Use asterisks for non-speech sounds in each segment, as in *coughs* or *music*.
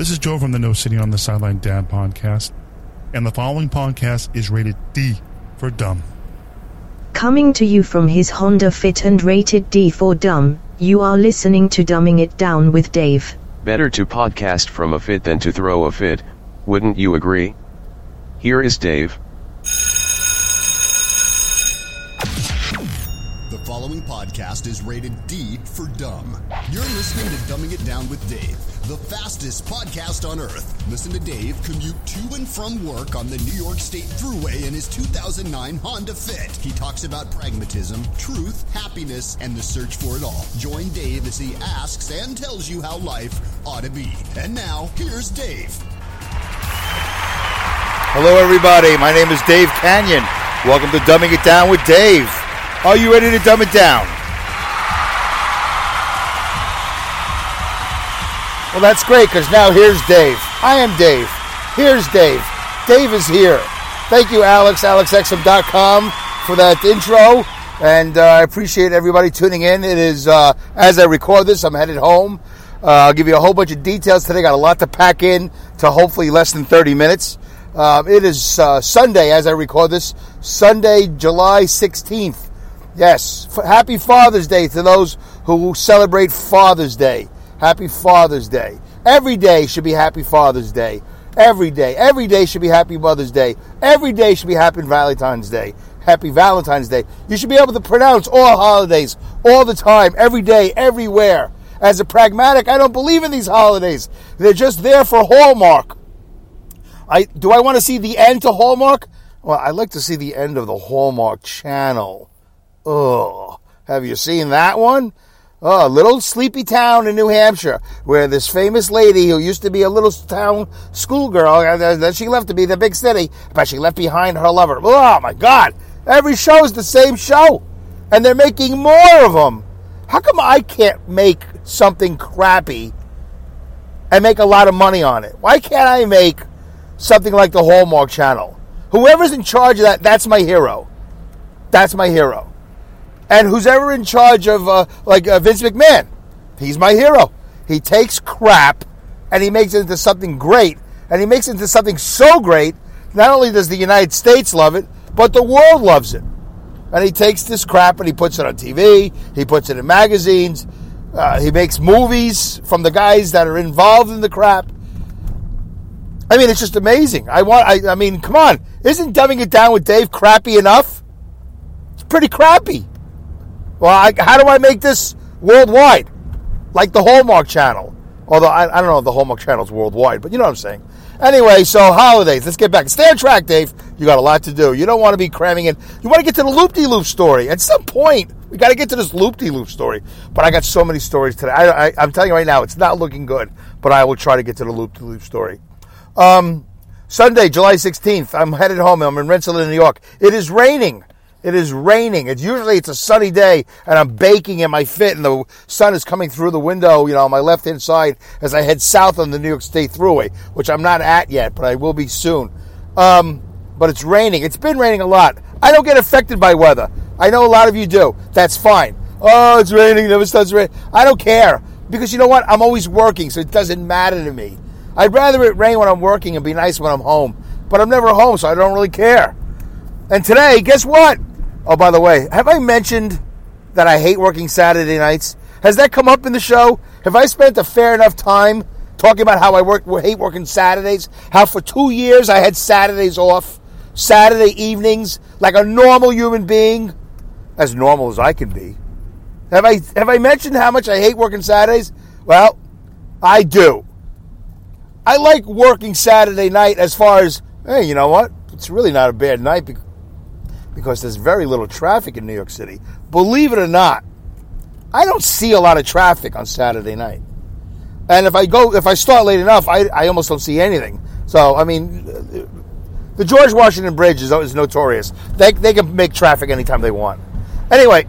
This is Joe from the No Sitting on the Sideline Dad podcast, and the following podcast is rated D for dumb. Coming to you from his Honda Fit and rated D for dumb, you are listening to Dumbing It Down with Dave. Better to podcast from a fit than to throw a fit, wouldn't you agree? Here is Dave. Podcast is rated D for dumb. You're listening to Dumbing It Down with Dave, the fastest podcast on earth. Listen to Dave commute to and from work on the New York State Thruway in his 2009 Honda Fit. He talks about pragmatism, truth, happiness, and the search for it all. Join Dave as he asks and tells you how life ought to be. And now, here's Dave. Hello, everybody. My name is Dave Kanyan. Welcome to Dumbing It Down with Dave. Are you ready to dumb it down? Well, that's great because now here's Dave. I am Dave. Here's Dave. Dave is here. Thank you, Alex, alexexum.com, for that intro. And uh, I appreciate everybody tuning in. It is, uh, as I record this, I'm headed home. Uh, I'll give you a whole bunch of details today. Got a lot to pack in to hopefully less than 30 minutes. Uh, it is uh, Sunday as I record this, Sunday, July 16th. Yes, F- happy Father's Day to those who celebrate Father's Day. Happy Father's Day. Every day should be Happy Father's Day. Every day. Every day should be Happy Mother's Day. Every day should be Happy Valentine's Day. Happy Valentine's Day. You should be able to pronounce all holidays all the time, every day, everywhere. As a pragmatic, I don't believe in these holidays. They're just there for Hallmark. I do I want to see the end to Hallmark? Well, I'd like to see the end of the Hallmark channel. Ugh. Have you seen that one? Oh, a little sleepy town in New Hampshire where this famous lady who used to be a little town schoolgirl, uh, and then she left to be the big city, but she left behind her lover. Oh my God! Every show is the same show, and they're making more of them. How come I can't make something crappy and make a lot of money on it? Why can't I make something like the Hallmark Channel? Whoever's in charge of that, that's my hero. That's my hero. And who's ever in charge of, uh, like uh, Vince McMahon, he's my hero. He takes crap and he makes it into something great. And he makes it into something so great, not only does the United States love it, but the world loves it. And he takes this crap and he puts it on TV, he puts it in magazines, uh, he makes movies from the guys that are involved in the crap. I mean, it's just amazing. I want. I, I mean, come on! Isn't dumbing it down with Dave crappy enough? It's pretty crappy. Well, I, how do I make this worldwide, like the Hallmark Channel? Although I, I don't know if the Hallmark Channel's worldwide, but you know what I'm saying. Anyway, so holidays. Let's get back. Stay on track, Dave. You got a lot to do. You don't want to be cramming in. You want to get to the loop-de-loop story. At some point, we got to get to this loop-de-loop story. But I got so many stories today. I, I'm telling you right now, it's not looking good. But I will try to get to the loop-de-loop story. Um, Sunday, July 16th. I'm headed home. I'm in Rensselaer, New York. It is raining. It is raining. It's usually it's a sunny day, and I'm baking in my fit, and the sun is coming through the window, you know, on my left hand side as I head south on the New York State Thruway, which I'm not at yet, but I will be soon. Um, but it's raining. It's been raining a lot. I don't get affected by weather. I know a lot of you do. That's fine. Oh, it's raining. It never raining. I don't care because you know what? I'm always working, so it doesn't matter to me. I'd rather it rain when I'm working and be nice when I'm home, but I'm never home, so I don't really care. And today, guess what? Oh, by the way, have I mentioned that I hate working Saturday nights? Has that come up in the show? Have I spent a fair enough time talking about how I work, hate working Saturdays? How for two years I had Saturdays off, Saturday evenings, like a normal human being, as normal as I can be. Have I have I mentioned how much I hate working Saturdays? Well, I do. I like working Saturday night as far as hey, you know what? It's really not a bad night because there's very little traffic in New York City. Believe it or not, I don't see a lot of traffic on Saturday night. And if I go, if I start late enough, I, I almost don't see anything. So, I mean, the George Washington Bridge is, is notorious. They, they can make traffic anytime they want. Anyway,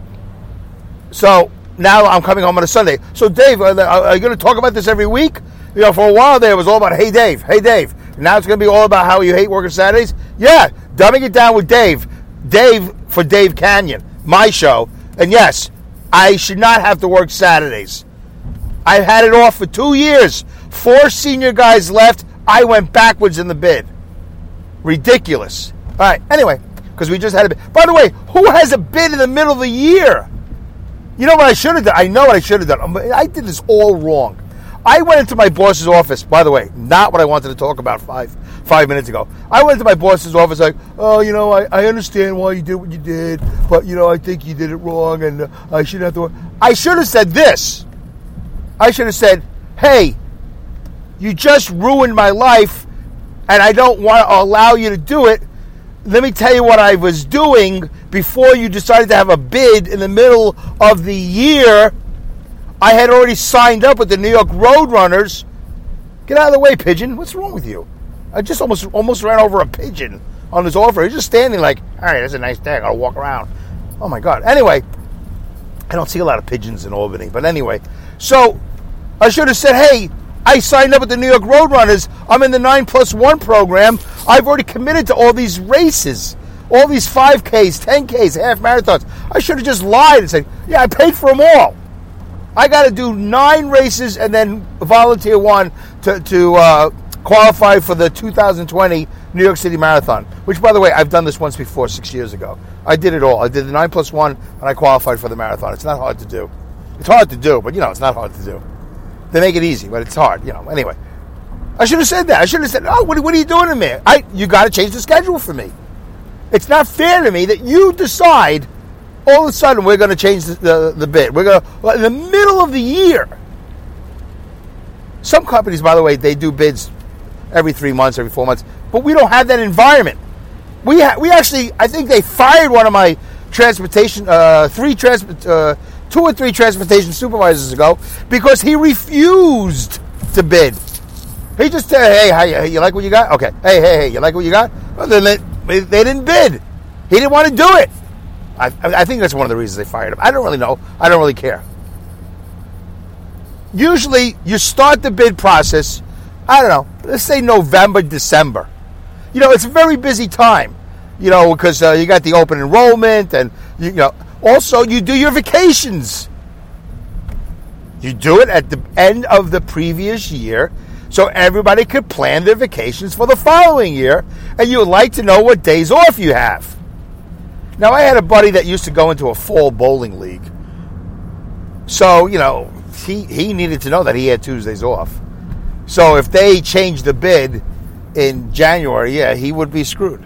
so now I'm coming home on a Sunday. So, Dave, are, are you going to talk about this every week? You know, for a while there, it was all about, hey, Dave, hey, Dave. Now it's going to be all about how you hate working Saturdays? Yeah, dumbing it down with Dave. Dave for Dave Kanyan, my show. And yes, I should not have to work Saturdays. I've had it off for two years. Four senior guys left. I went backwards in the bid. Ridiculous. All right. Anyway, because we just had a bid. By the way, who has a bid in the middle of the year? You know what I should have done? I know what I should have done. I did this all wrong. I went into my boss's office. By the way, not what I wanted to talk about five five minutes ago. I went to my boss's office like, oh, you know, I, I understand why you did what you did, but you know, I think you did it wrong, and uh, I shouldn't have to. I should have said this. I should have said, hey, you just ruined my life, and I don't want to allow you to do it. Let me tell you what I was doing before you decided to have a bid in the middle of the year. I had already signed up with the New York Roadrunners. Get out of the way, pigeon. What's wrong with you? I just almost almost ran over a pigeon on his offer. He's just standing like, all right, that's a nice day. I gotta walk around. Oh my god. Anyway, I don't see a lot of pigeons in Albany, but anyway, so I should have said, hey, I signed up with the New York Roadrunners. I'm in the nine plus one program. I've already committed to all these races, all these 5Ks, 10Ks, half marathons. I should have just lied and said, yeah, I paid for them all. I got to do nine races and then volunteer one to, to uh, qualify for the 2020 New York City Marathon. Which, by the way, I've done this once before, six years ago. I did it all. I did the nine plus one, and I qualified for the marathon. It's not hard to do. It's hard to do, but you know, it's not hard to do. They make it easy, but it's hard. You know. Anyway, I should have said that. I should have said, "Oh, what, what are you doing to me? I you got to change the schedule for me. It's not fair to me that you decide." All of a sudden, we're going to change the, the, the bid. We're going to, in the middle of the year. Some companies, by the way, they do bids every three months, every four months, but we don't have that environment. We ha- we actually, I think they fired one of my transportation, uh, three transport, uh, two or three transportation supervisors ago because he refused to bid. He just said, "Hey, how you, you like what you got? Okay. Hey, hey, hey, you like what you got?" Well, then they, they didn't bid. He didn't want to do it. I, I think that's one of the reasons they fired him. I don't really know. I don't really care. Usually, you start the bid process. I don't know. Let's say November, December. You know, it's a very busy time. You know, because uh, you got the open enrollment, and you, you know, also you do your vacations. You do it at the end of the previous year, so everybody could plan their vacations for the following year, and you would like to know what days off you have. Now, I had a buddy that used to go into a fall bowling league. So, you know, he, he needed to know that he had Tuesdays off. So, if they changed the bid in January, yeah, he would be screwed.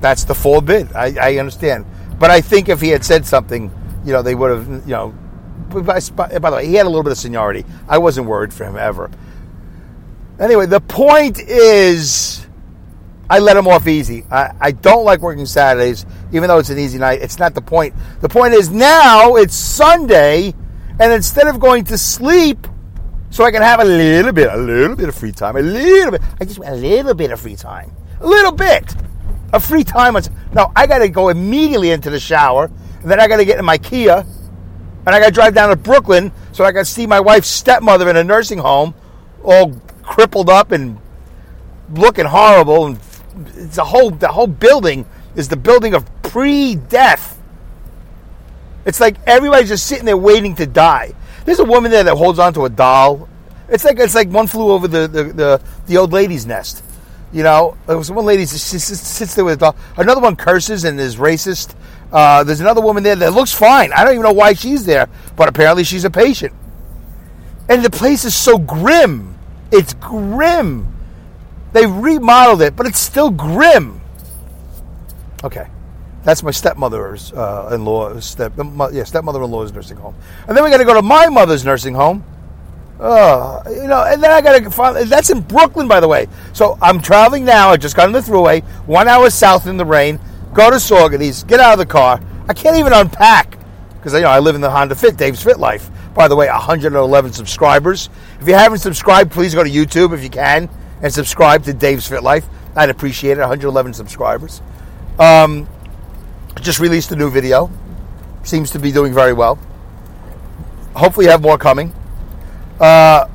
That's the fall bid. I, I understand. But I think if he had said something, you know, they would have, you know. By, by the way, he had a little bit of seniority. I wasn't worried for him ever. Anyway, the point is I let him off easy. I, I don't like working Saturdays, even though it's an easy night. It's not the point. The point is now it's Sunday, and instead of going to sleep, so I can have a little bit, a little bit of free time, a little bit. I just want a little bit of free time, a little bit of free time. No, I got to go immediately into the shower, and then I got to get in my Kia, and I got to drive down to Brooklyn so I can see my wife's stepmother in a nursing home, all crippled up and looking horrible, and it's a whole the whole building is the building of pre-death. It's like everybody's just sitting there waiting to die. There's a woman there that holds on to a doll. It's like it's like one flew over the the, the, the old lady's nest. You know, there was one lady she sits there with a doll. Another one curses and is racist. Uh, there's another woman there that looks fine. I don't even know why she's there, but apparently she's a patient. And the place is so grim. It's grim. They remodeled it, but it's still grim. Okay. That's my stepmother's uh, in-law, step, yeah, stepmother-in-law's nursing home, and then we got to go to my mother's nursing home. Oh, you know, and then I got to find. That's in Brooklyn, by the way. So I'm traveling now. I just got on the thruway, one hour south in the rain. Go to Saugerties, get out of the car. I can't even unpack because you know I live in the Honda Fit, Dave's Fit Life. By the way, 111 subscribers. If you haven't subscribed, please go to YouTube if you can and subscribe to Dave's Fit Life. I'd appreciate it. 111 subscribers. Um, just released a new video. Seems to be doing very well. Hopefully, have more coming. Uh,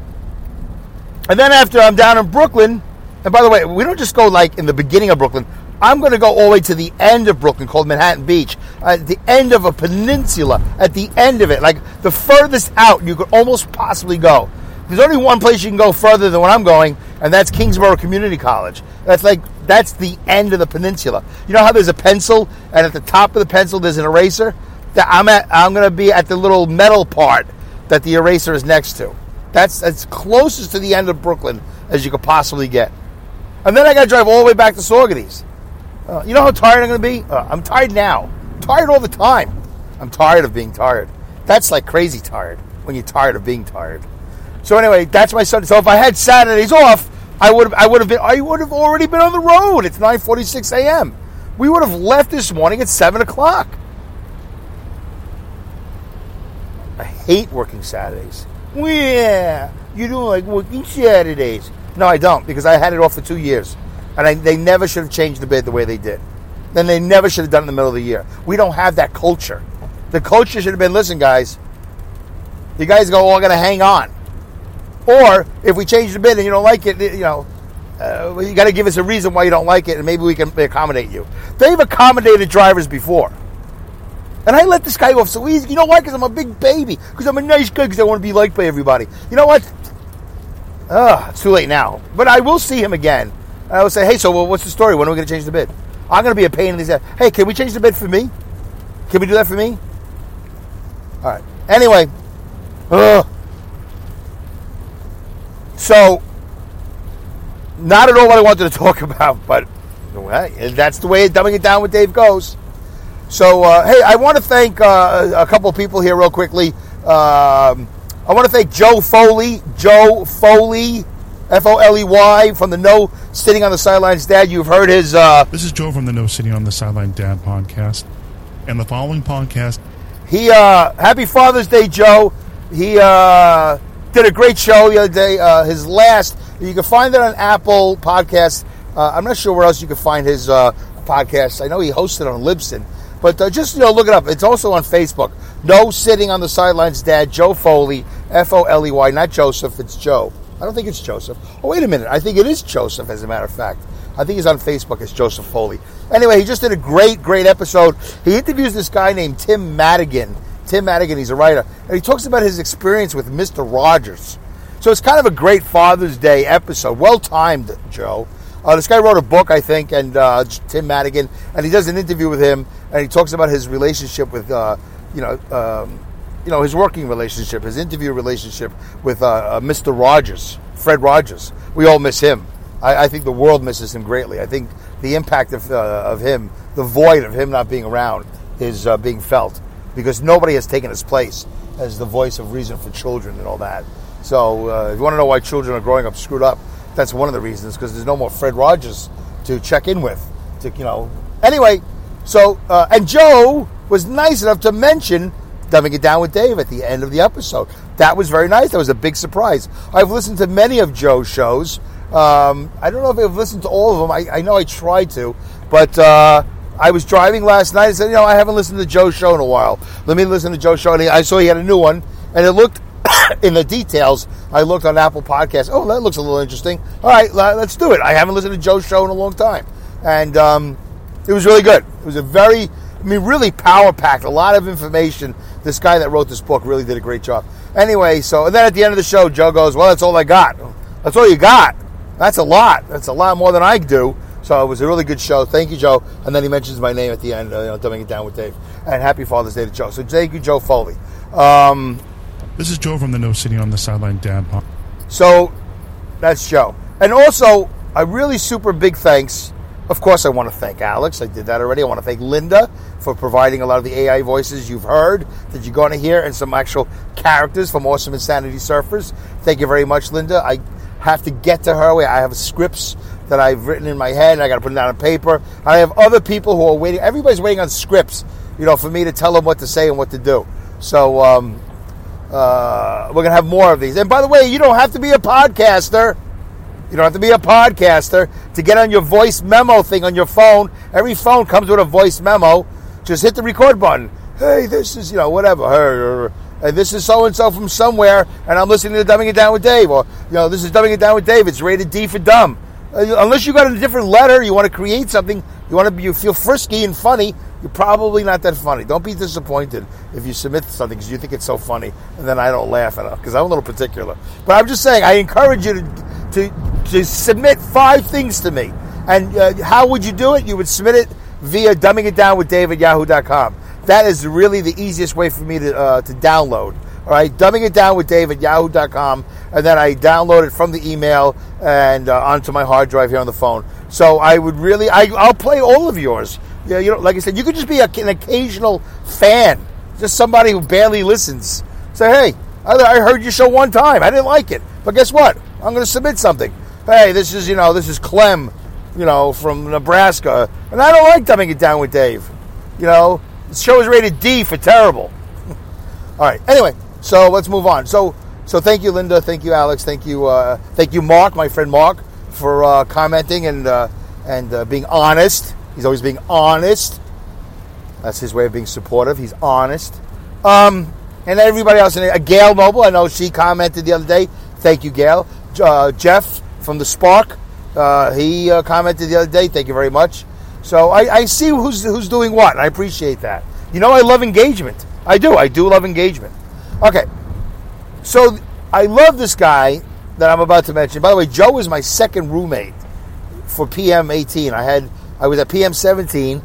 and then after I'm down in Brooklyn, and by the way, we don't just go like in the beginning of Brooklyn. I'm going to go all the way to the end of Brooklyn, called Manhattan Beach, at the end of a peninsula, at the end of it, like the furthest out you could almost possibly go. There's only one place you can go further than where I'm going, and that's Kingsborough Community College. That's like that's the end of the peninsula. You know how there's a pencil, and at the top of the pencil there's an eraser. I'm at. I'm going to be at the little metal part that the eraser is next to. That's as closest to the end of Brooklyn as you could possibly get. And then I got to drive all the way back to Saugerties. Uh, you know how tired I'm going to be? Uh, I'm tired now. tired all the time. I'm tired of being tired. That's like crazy tired when you're tired of being tired. So anyway, that's my son. So if I had Saturdays off, I would have I would have been I would have already been on the road. It's 9:46 a.m. We would have left this morning at seven o'clock. I hate working Saturdays. Yeah, you don't like working Saturdays. No, I don't because I had it off for two years, and I, they never should have changed the bid the way they did. Then they never should have done it in the middle of the year. We don't have that culture. The culture should have been, listen, guys, you guys go all going to hang on. Or if we change the bid and you don't like it, you know, uh, you got to give us a reason why you don't like it, and maybe we can accommodate you. They've accommodated drivers before. And I let this guy off so easy. You know why? Because I'm a big baby. Because I'm a nice guy. Because I want to be liked by everybody. You know what? Ugh, it's too late now. But I will see him again. I will say, hey, so what's the story? When are we going to change the bid? I'm going to be a pain in the ass. Hey, can we change the bid for me? Can we do that for me? All right. Anyway, ugh. So, not at all what I wanted to talk *laughs* about, but well, that's the way dumbing it down with Dave goes. So, uh, hey, I want to thank uh, a couple of people here real quickly. Um, I want to thank Joe Foley, Joe Foley, F O L E Y, from the No Sitting on the Sidelines Dad. You've heard his. Uh, This is Joe from the No Sitting on the Sideline Dad podcast. And the following podcast he uh, Happy Father's Day, Joe. He uh, did a great show the other day. Uh, his last, you can find it on Apple Podcasts. Uh, I'm not sure where else you can find his uh, podcast. I know he hosted on Libsyn. But uh, just you know, look it up. It's also on Facebook. No sitting on the sidelines, Dad. Joe Foley, F O L E Y, not Joseph. It's Joe. I don't think it's Joseph. Oh, wait a minute. I think it is Joseph. As a matter of fact, I think he's on Facebook as Joseph Foley. Anyway, he just did a great, great episode. He interviews this guy named Tim Madigan. Tim Madigan, he's a writer, and he talks about his experience with Mister Rogers. So it's kind of a great Father's Day episode. Well timed, Joe. Uh, this guy wrote a book, I think, and uh, Tim Madigan, and he does an interview with him, and he talks about his relationship with, uh, you know, um, you know, his working relationship, his interview relationship with uh, uh, Mr. Rogers, Fred Rogers. We all miss him. I, I, think the world misses him greatly. I think the impact of, uh, of him, the void of him not being around, is being felt because nobody has taken his place as the voice of reason for children and all that. So, if you want to know why children are growing up screwed up, that's one of the reasons because there's no more Fred Rogers to check in with. To you know, anyway. So uh, and Joe was nice enough to mention dumbing it down with Dave at the end of the episode. That was very nice. That was a big surprise. I've listened to many of Joe's shows. Um, I don't know if I've listened to all of them. I, I know I tried to, but uh, I was driving last night and said, you know, I haven't listened to Joe's show in a while. Let me listen to Joe's show. And I saw he had a new one, and it looked *coughs* in the details, I looked on Apple Podcasts. Oh, that looks a little interesting. All right, let's do it. I haven't listened to Joe's show in a long time, and um, it was really good. It was a very, I mean, really power packed. A lot of information. This guy that wrote this book really did a great job. Anyway, so and then at the end of the show, Joe goes, "Well, that's all I got. That's all you got. That's a lot. That's a lot more than I do." So it was a really good show. Thank you, Joe. And then he mentions my name at the end, uh, you know, dumbing it down with Dave. And happy Father's Day to Joe. So thank you, Joe Foley. Um, this is Joe from the No Sitting on the Sideline Dad podcast. So that's Joe. And also, a really super big thanks. Of course, I want to thank Alex. I did that already. I want to thank Linda for providing a lot of the AI voices you've heard that you're going to hear and some actual characters from Awesome Insanity Surfers. Thank you very much, Linda. I have to get to her. I have scripts that I've written in my head. And I got to put it down on paper. I have other people who are waiting. Everybody's waiting on scripts, you know, for me to tell them what to say and what to do. So um, uh, we're to have more of these. And by the way, you don't have to be a podcaster. You don't have to be a podcaster to get on your voice memo thing on your phone. Every phone comes with a voice memo. Just hit the record button. Hey, this is, you know, whatever. And this is so and so from somewhere, and I'm listening to Dumbing It Down with Dave. Or, you know, this is Dumbing It Down with Dave. It's rated D for dumb. Uh, unless you got a different letter, you want to create something, you want to be, you feel frisky and funny, you're probably not that funny. Don't be disappointed if you submit something because you think it's so funny and then I don't laugh it because I'm a little particular. But I'm just saying, I encourage you to, to, to submit five things to me. And uh, how would you do it? You would submit it via dumbing it down with David yahoo.com. That is really the easiest way for me to, uh, to download. All right, dumbing it down with David yahoo.com, and then I download it from the email and uh, onto my hard drive here on the phone. So I would really, I, I'll play all of yours. Yeah, you know, like I said, you could just be a, an occasional fan, just somebody who barely listens. Say, hey, I, I heard your show one time, I didn't like it, but guess what? I'm going to submit something. Hey, this is you know, this is Clem, you know, from Nebraska, and I don't like dumbing it down with Dave. You know, the show is rated D for terrible. *laughs* All right. Anyway, so let's move on. So, so thank you, Linda. Thank you, Alex. Thank you, uh, thank you, Mark, my friend Mark, for uh, commenting and uh, and uh, being honest. He's always being honest. That's his way of being supportive. He's honest. Um, and everybody else, uh, Gail Noble. I know she commented the other day. Thank you, Gail. Uh, Jeff from the Spark. He commented the other day. Thank you very much. So I, I see who's who's doing what. I appreciate that. You know, I love engagement. I do. I do love engagement. Okay. So I love this guy that I'm about to mention. By the way, Joe was my second roommate for PM 18. I had I was at PM 17.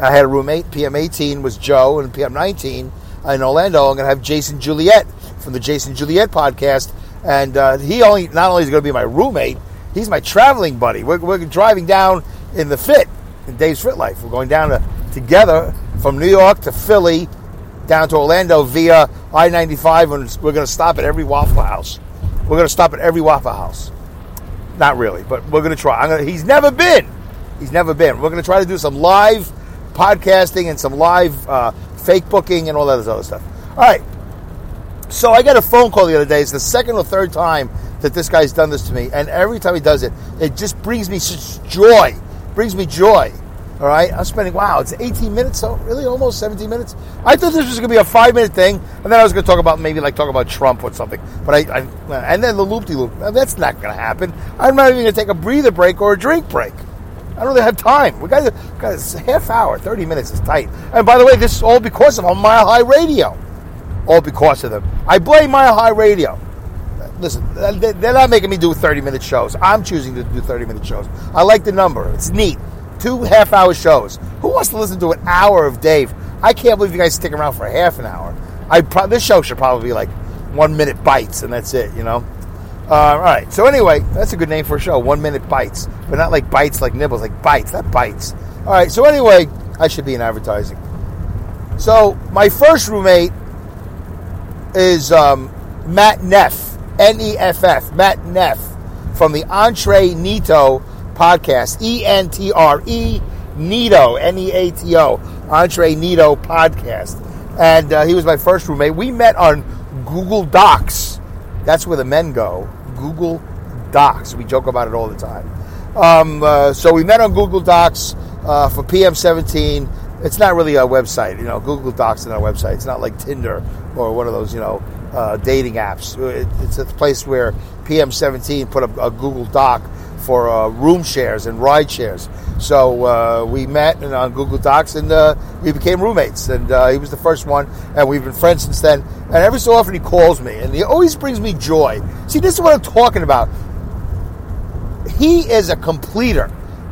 I had a roommate. PM 18 was Joe, and PM 19 in Orlando. I'm going to have Jason Juliet from the Jason Juliet podcast, and uh, he only not only is going to be my roommate, he's my traveling buddy. We're, we're driving down in the Fit in Dave's Fit Life. We're going down to, together from New York to Philly, down to Orlando via I 95, and we're going to stop at every Waffle House. We're going to stop at every Waffle House. Not really, but we're going to try. Gonna, he's never been. He's never been. We're going to try to do some live podcasting and some live uh, fake booking and all that other stuff. All right. So I got a phone call the other day. It's the second or third time that this guy's done this to me, and every time he does it, it just brings me such joy. Brings me joy. All right, I'm spending wow, it's 18 minutes, so really almost 17 minutes. I thought this was going to be a five minute thing, and then I was going to talk about maybe like talk about Trump or something. But I, I and then the loop de loop. That's not going to happen. I'm not even going to take a breather break or a drink break. I don't really have time. We got, got a half hour, 30 minutes is tight. And by the way, this is all because of on Mile High Radio. All because of them. I blame Mile High Radio. Listen, they're not making me do 30 minute shows. I'm choosing to do 30 minute shows. I like the number. It's neat two half hour shows. Who wants to listen to an hour of Dave? I can't believe you guys stick around for a half an hour. I pro- this show should probably be like one minute bites, and that's it. You know. Uh, all right. So anyway, that's a good name for a show. One minute bites, but not like bites like nibbles, like bites, not bites. All right. So anyway, I should be in advertising. So my first roommate is um, Matt Neff, N E F F, Matt Neff from the Entreneato podcast. E N T R E Nito, N E A T O, Entreneato podcast. And uh, he was my first roommate. We met on Google Docs. That's where the men go. Google Docs. We joke about it all the time. Um, uh, so we met on Google Docs uh, for PM17. It's not really a website, you know. Google Docs is a website. It's not like Tinder or one of those, you know, uh, dating apps. It, it's a place where PM17 put a, a Google Doc for uh, room shares and ride shares. So uh, we met and, on Google Docs and uh, we became roommates. And uh, he was the first one, and we've been friends since then. And every so often he calls me, and he always brings me joy. See, this is what I'm talking about. He is a completer.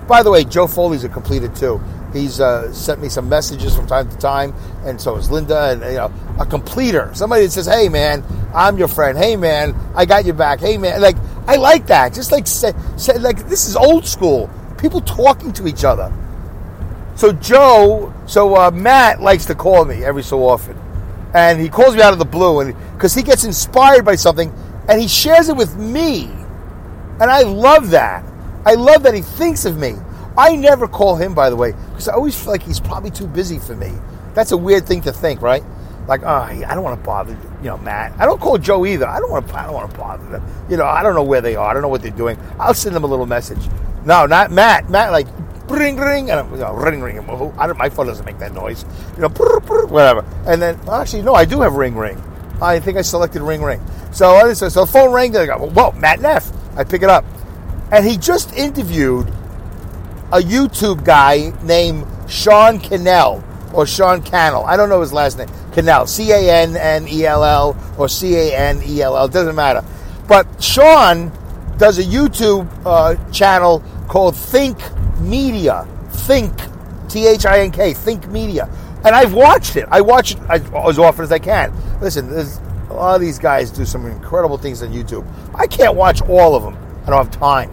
By the way, Joe Foley's a completer too. He's uh, sent me some messages from time to time, and so is Linda, and you know, a completer. Somebody that says, "Hey, man, I'm your friend. Hey, man, I got your back. Hey, man, like I like that. Just like say, like this is old school. People talking to each other. So Joe, so uh, Matt likes to call me every so often, and he calls me out of the blue, and because he gets inspired by something, and he shares it with me, and I love that. I love that he thinks of me. I never call him, by the way, because I always feel like he's probably too busy for me. That's a weird thing to think, right? Like, oh, I don't want to bother, you know, Matt. I don't call Joe either. I don't want to. I don't want to bother them. You know, I don't know where they are. I don't know what they're doing. I'll send them a little message. No, not Matt. Matt, like, ring, ring, and you know, ring, ring. Oh, I don't, my phone doesn't make that noise. You know, brr, brr, whatever. And then, actually, no, I do have ring, ring. I think I selected ring, ring. So, so the phone rang. And I go, whoa, Matt Neff. I pick it up, and he just interviewed a YouTube guy named Sean Cannell or Sean Cannell. I don't know his last name. Cannell, C A N N E L L or C A N E L L. Doesn't matter. But Sean does a YouTube uh, channel called Think Media. Think, T H I N K, Think Media. And I've watched it. I watch it as often as I can. Listen, a lot of these guys do some incredible things on YouTube. I can't watch all of them. I don't have time.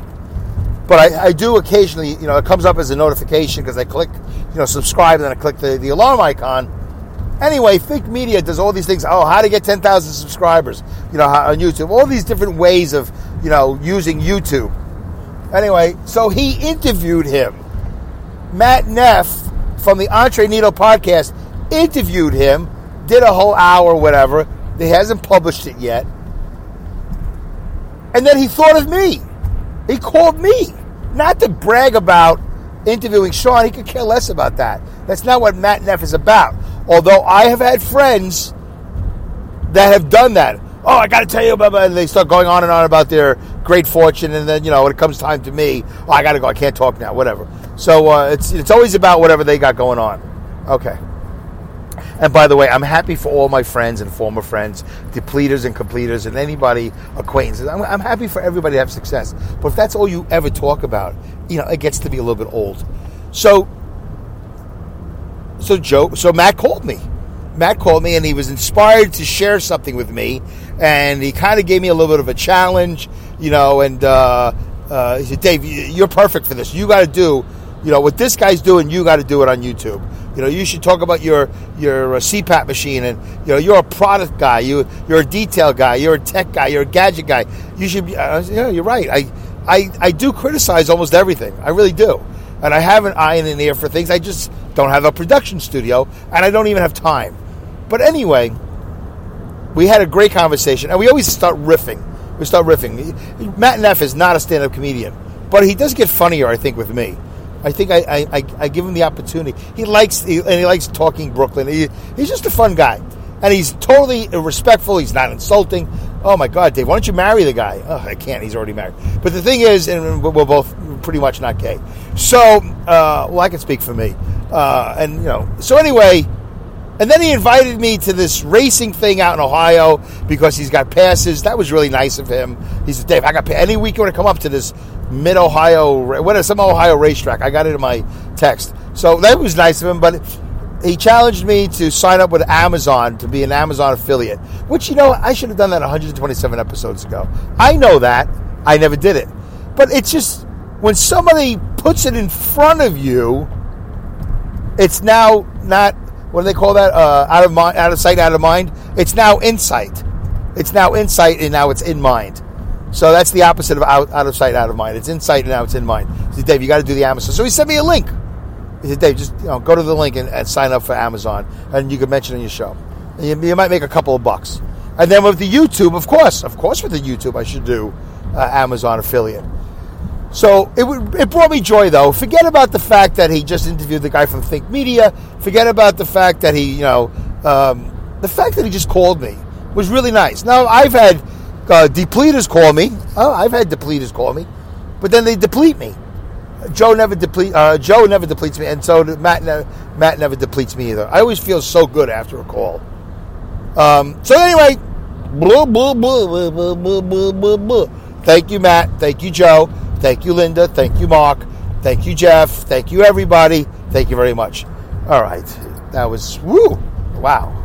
But I, I do occasionally, you know, it comes up as a notification because I click, you know, subscribe and then I click the, the alarm icon. Anyway, Think Media does all these things. Oh, how to get 10,000 subscribers, you know, on YouTube. All these different ways of, you know, using YouTube. Anyway, so he interviewed him. Matt Neff from the Entreneato podcast interviewed him, did a whole hour, whatever. He hasn't published it yet. And then he thought of me. He called me. Not to brag about interviewing Sean, he could care less about that. That's not what Matt Neff is about. Although I have had friends that have done that. Oh, I got to tell you about, and they start going on and on about their great fortune, and then you know when it comes time to me, oh, I got to go. I can't talk now. Whatever. So uh, it's it's always about whatever they got going on. Okay. And by the way, I'm happy for all my friends and former friends, depleters and completers, and anybody acquaintances. I'm, I'm happy for everybody to have success. But if that's all you ever talk about, you know, it gets to be a little bit old. So, so Joe, so Matt called me. Matt called me and he was inspired to share something with me, and he kind of gave me a little bit of a challenge, you know. And uh, uh, he said, "Dave, you're perfect for this. You got to do, you know, what this guy's doing. You got to do it on YouTube." You know, you should talk about your your uh, CPAP machine, and you know, you're a product guy. You you're a detail guy. You're a tech guy. You're a gadget guy. You should be. Uh, yeah, you're right. I, I I do criticize almost everything. I really do, and I have an eye and an ear for things. I just don't have a production studio, and I don't even have time. But anyway, we had a great conversation, and we always start riffing. We start riffing. Matt Neff is not a stand-up comedian, but he does get funnier, I think, with me. I think I, I, I, give him the opportunity. He likes he, and he likes talking Brooklyn. He, he's just a fun guy, and he's totally respectful. He's not insulting. Oh my God, Dave, why don't you marry the guy? Oh, I can't. He's already married. But the thing is, and we're both pretty much not gay. So, uh, well, I can speak for me. Uh, and you know, so anyway, and then he invited me to this racing thing out in Ohio because he's got passes. That was really nice of him. He said, Dave, I got any week you want to come up to this mid Ohio, what is some Ohio racetrack? I got it in my text. So that was nice of him, but he challenged me to sign up with Amazon to be an Amazon affiliate, which, you know, I should have done that 127 episodes ago. I know that. I never did it. But it's just when somebody puts it in front of you, it's now not what do they call that? Uh, out of mind, out of sight, out of mind. It's now insight. It's now insight, and now it's in mind. So that's the opposite of out, out of sight, out of mind. It's in sight and now it's in mind. He said, Dave, you got to do the Amazon. So he sent me a link. He said, Dave, just you know, go to the link and, and sign up for Amazon, and you can mention in your show. You, you, might make a couple of bucks. And then with the YouTube, of course, of course, with the YouTube, I should do uh, Amazon affiliate. So it, it brought me joy, though. Forget about the fact that he just interviewed the guy from Think Media. Forget about the fact that he, you know, um, the fact that he just called me was really nice. Now I've had uh, depleters call me. Oh, I've had depleters call me, but then they deplete me. Joe never deplete. Uh, Joe never depletes me, and so Matt. Matt never depletes me either. I always feel so good after a call. Um, so anyway, blah, blah, blah, thank you, Matt. Thank you, Joe. Thank you, Linda. Thank you, Mark. Thank you, Jeff. Thank you, everybody. Thank you very much. All right. That was, woo, wow.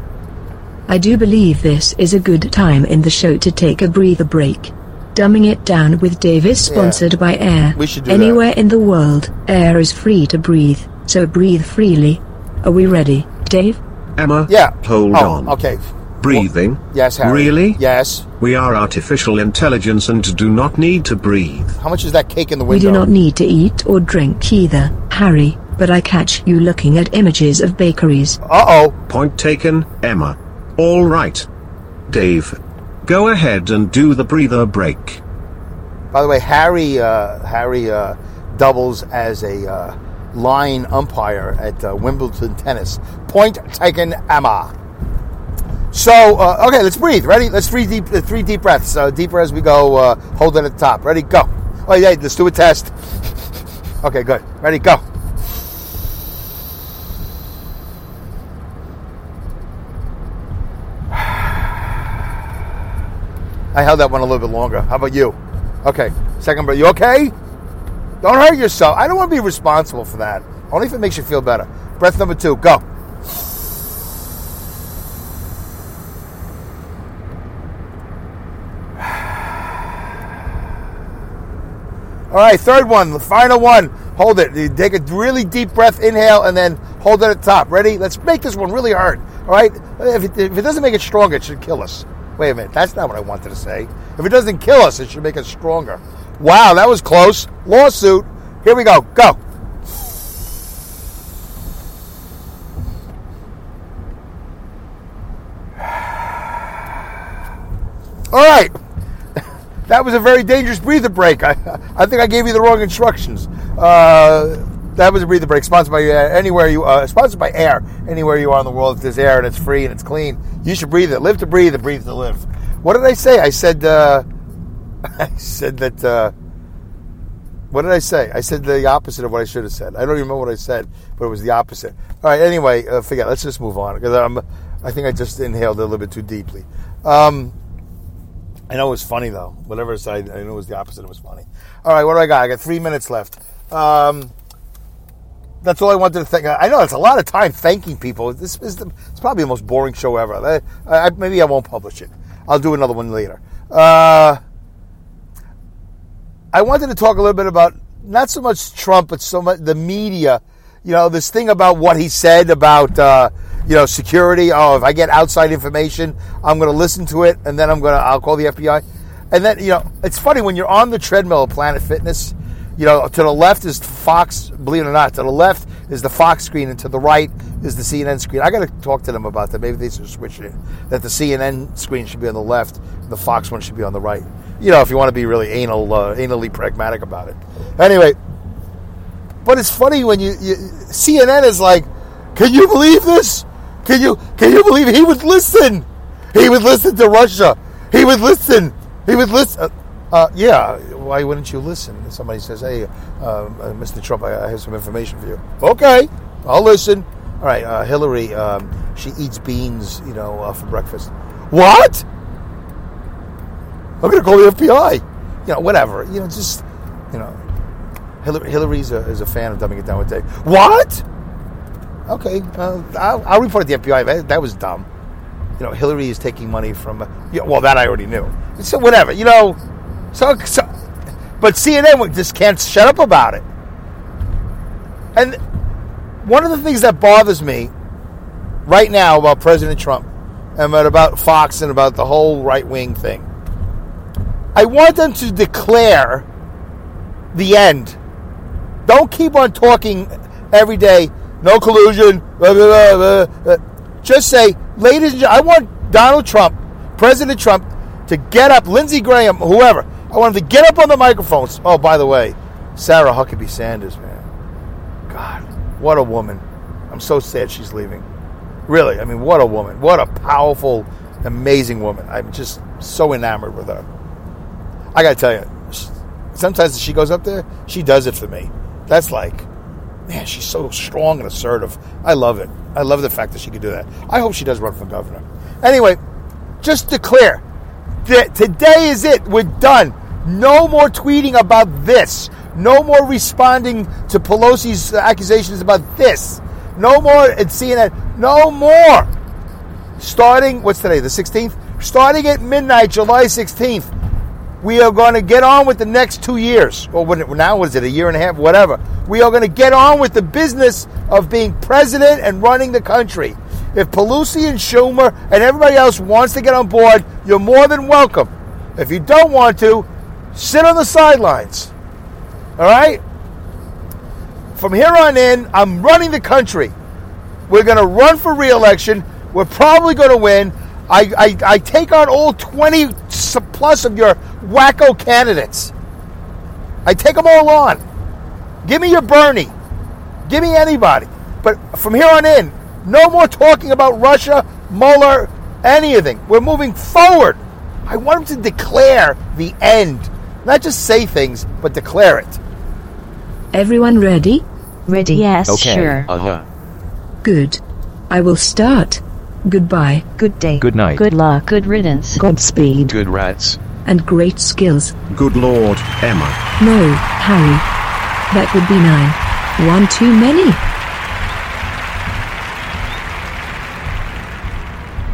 I do believe this is a good time in the show to take a breather break. Dumbing It Down with Dave is sponsored yeah. by Air. We should do Anywhere that. in the world, air is free to breathe, so breathe freely. Are we ready, Dave? Emma? Yeah. Hold oh, on. Okay. Breathing? Well, yes, Harry. Really? Yes. We are artificial intelligence and do not need to breathe. How much is that cake in the window? We do not need to eat or drink either, Harry, but I catch you looking at images of bakeries. Uh-oh. Point taken, Emma. All right. Dave. Go ahead and do the breather break. By the way, Harry uh, Harry uh, doubles as a uh, line umpire at uh, Wimbledon tennis. Point taken, Emma. So uh, okay, let's breathe. Ready? Let's three deep, uh, three deep breaths. Deeper as we go. Hold it at the top. Ready? Go. Oh yeah, let's do a test. *laughs* okay, good. Ready? Go. I held that one a little bit longer. How about you? Okay, second breath. You okay? Don't hurt yourself. I don't want to be responsible for that. Only if it makes you feel better. Breath number two. Go. *sighs* All right, third one, the final one. Hold it. You take a really deep breath, inhale, and then hold it at the top. Ready? Let's make this one really hard. All right? If it, if it doesn't make it stronger, it should kill us. Wait a minute. That's not what I wanted to say. If it doesn't kill us, it should make us stronger. Wow, that was close. Lawsuit. Here we go. Go. *sighs* All right. *laughs* That was a very dangerous breather break. I, I think I gave you the wrong instructions. Uh, that was a breather break, sponsored by uh, anywhere you, uh, sponsored by air. Anywhere you are in the world, if there's air and it's free and it's clean, you should breathe it. Live to breathe and breathe to live. What did I say? I said, uh, *laughs* I said that. Uh, what did I say? I said the opposite of what I should have said. I don't even remember what I said, but it was the opposite. All right. Anyway, uh, forget. Let's just move on because I'm. I think I just inhaled a little bit too deeply. Um, I know it was funny though. Whatever I said, I know it was the opposite. It was funny. All right, what do I got? I got three minutes left. Um, that's all I wanted to thank. I know it's a lot of time thanking people. This is the, it's probably the most boring show ever. I, I, maybe I won't publish it. I'll do another one later. Uh, I wanted to talk a little bit about not so much Trump, but so much the media. You know, this thing about what he said about. Uh, you know, security. Oh, if I get outside information, I'm going to listen to it, and then I'm going to I'll call the FBI. And then you know, it's funny when you're on the treadmill of Planet Fitness. You know, to the left is Fox. Believe it or not, to the left is the Fox screen, and to the right is the CNN screen. I got to talk to them about that. Maybe they should switch it. That the CNN screen should be on the left, and the Fox one should be on the right. You know, if you want to be really anal, uh, anally pragmatic about it. Anyway, but it's funny when you, you CNN is like, can you believe this? Can you can you believe he would listen? He would listen to Russia. He would listen. He would listen. Uh, yeah, why wouldn't you listen? Somebody says, "Hey, uh, Mr. Trump, I, I, have some information for you." Okay, I'll listen. All right, uh, Hillary, um, she eats beans, you know, uh, for breakfast. What? I'm going to call the FBI. You know, whatever. You know, just you know, Hillary, Hillary's a, is a fan of dumbing it down with Dave. What? Okay, uh, I'll, I'll, report to the FBI. That, that, was dumb. You know, Hillary is taking money from. Well, that I already knew. So whatever, you know. So, so, but CNN just can't shut up about it. And one of the things that bothers me right now about President Trump and about Fox and about the whole right wing thing, I want them to declare the end. Don't keep on talking every day no collusion. Blah, blah, blah, Just say, ladies and gentlemen, I want Donald Trump, President Trump, to get up, Lindsey Graham, whoever. I want him to get up on the microphones. Oh, by the way, Sarah Huckabee Sanders, man. God, what a woman. I'm so sad she's leaving. Really, I mean, what a woman. What a powerful, amazing woman. I'm just so enamored with her. I got to tell you, sometimes she goes up there, she does it for me. That's like, man, she's so strong and assertive. I love it. I love the fact that she could do that. I hope she does run for governor. Anyway, just declare that today is it. We're done. No more tweeting about this. No more responding to Pelosi's accusations about this. No more at CNN. No more. Starting, what's today, the 16th? Starting at midnight, July 16th, we are going to get on with the next two years. Or well, now, what is it, a year and a half, whatever. We are going to get on with the business of being president and running the country. If Pelosi and Schumer and everybody else wants to get on board, you're more than welcome. If you don't want to, sit on the sidelines. All right? From here on in, I'm running the country. We're going to run for reelection. We're probably going to win. I, I, I take on all 20 plus of your wacko candidates. I take them all on. Give me your Bernie. Give me anybody. But from here on in, no more talking about Russia, Mueller, anything. We're moving forward. I want to declare the end. Not just say things, but declare it. Everyone ready? Ready. Yes, Okay. sure. Uh huh. Good. I will start. Goodbye. Good day. Good night. Good luck. Good riddance. Godspeed. Good rats. And great skills. Good Lord, Emma. No, Harry. That would be nine. One too many.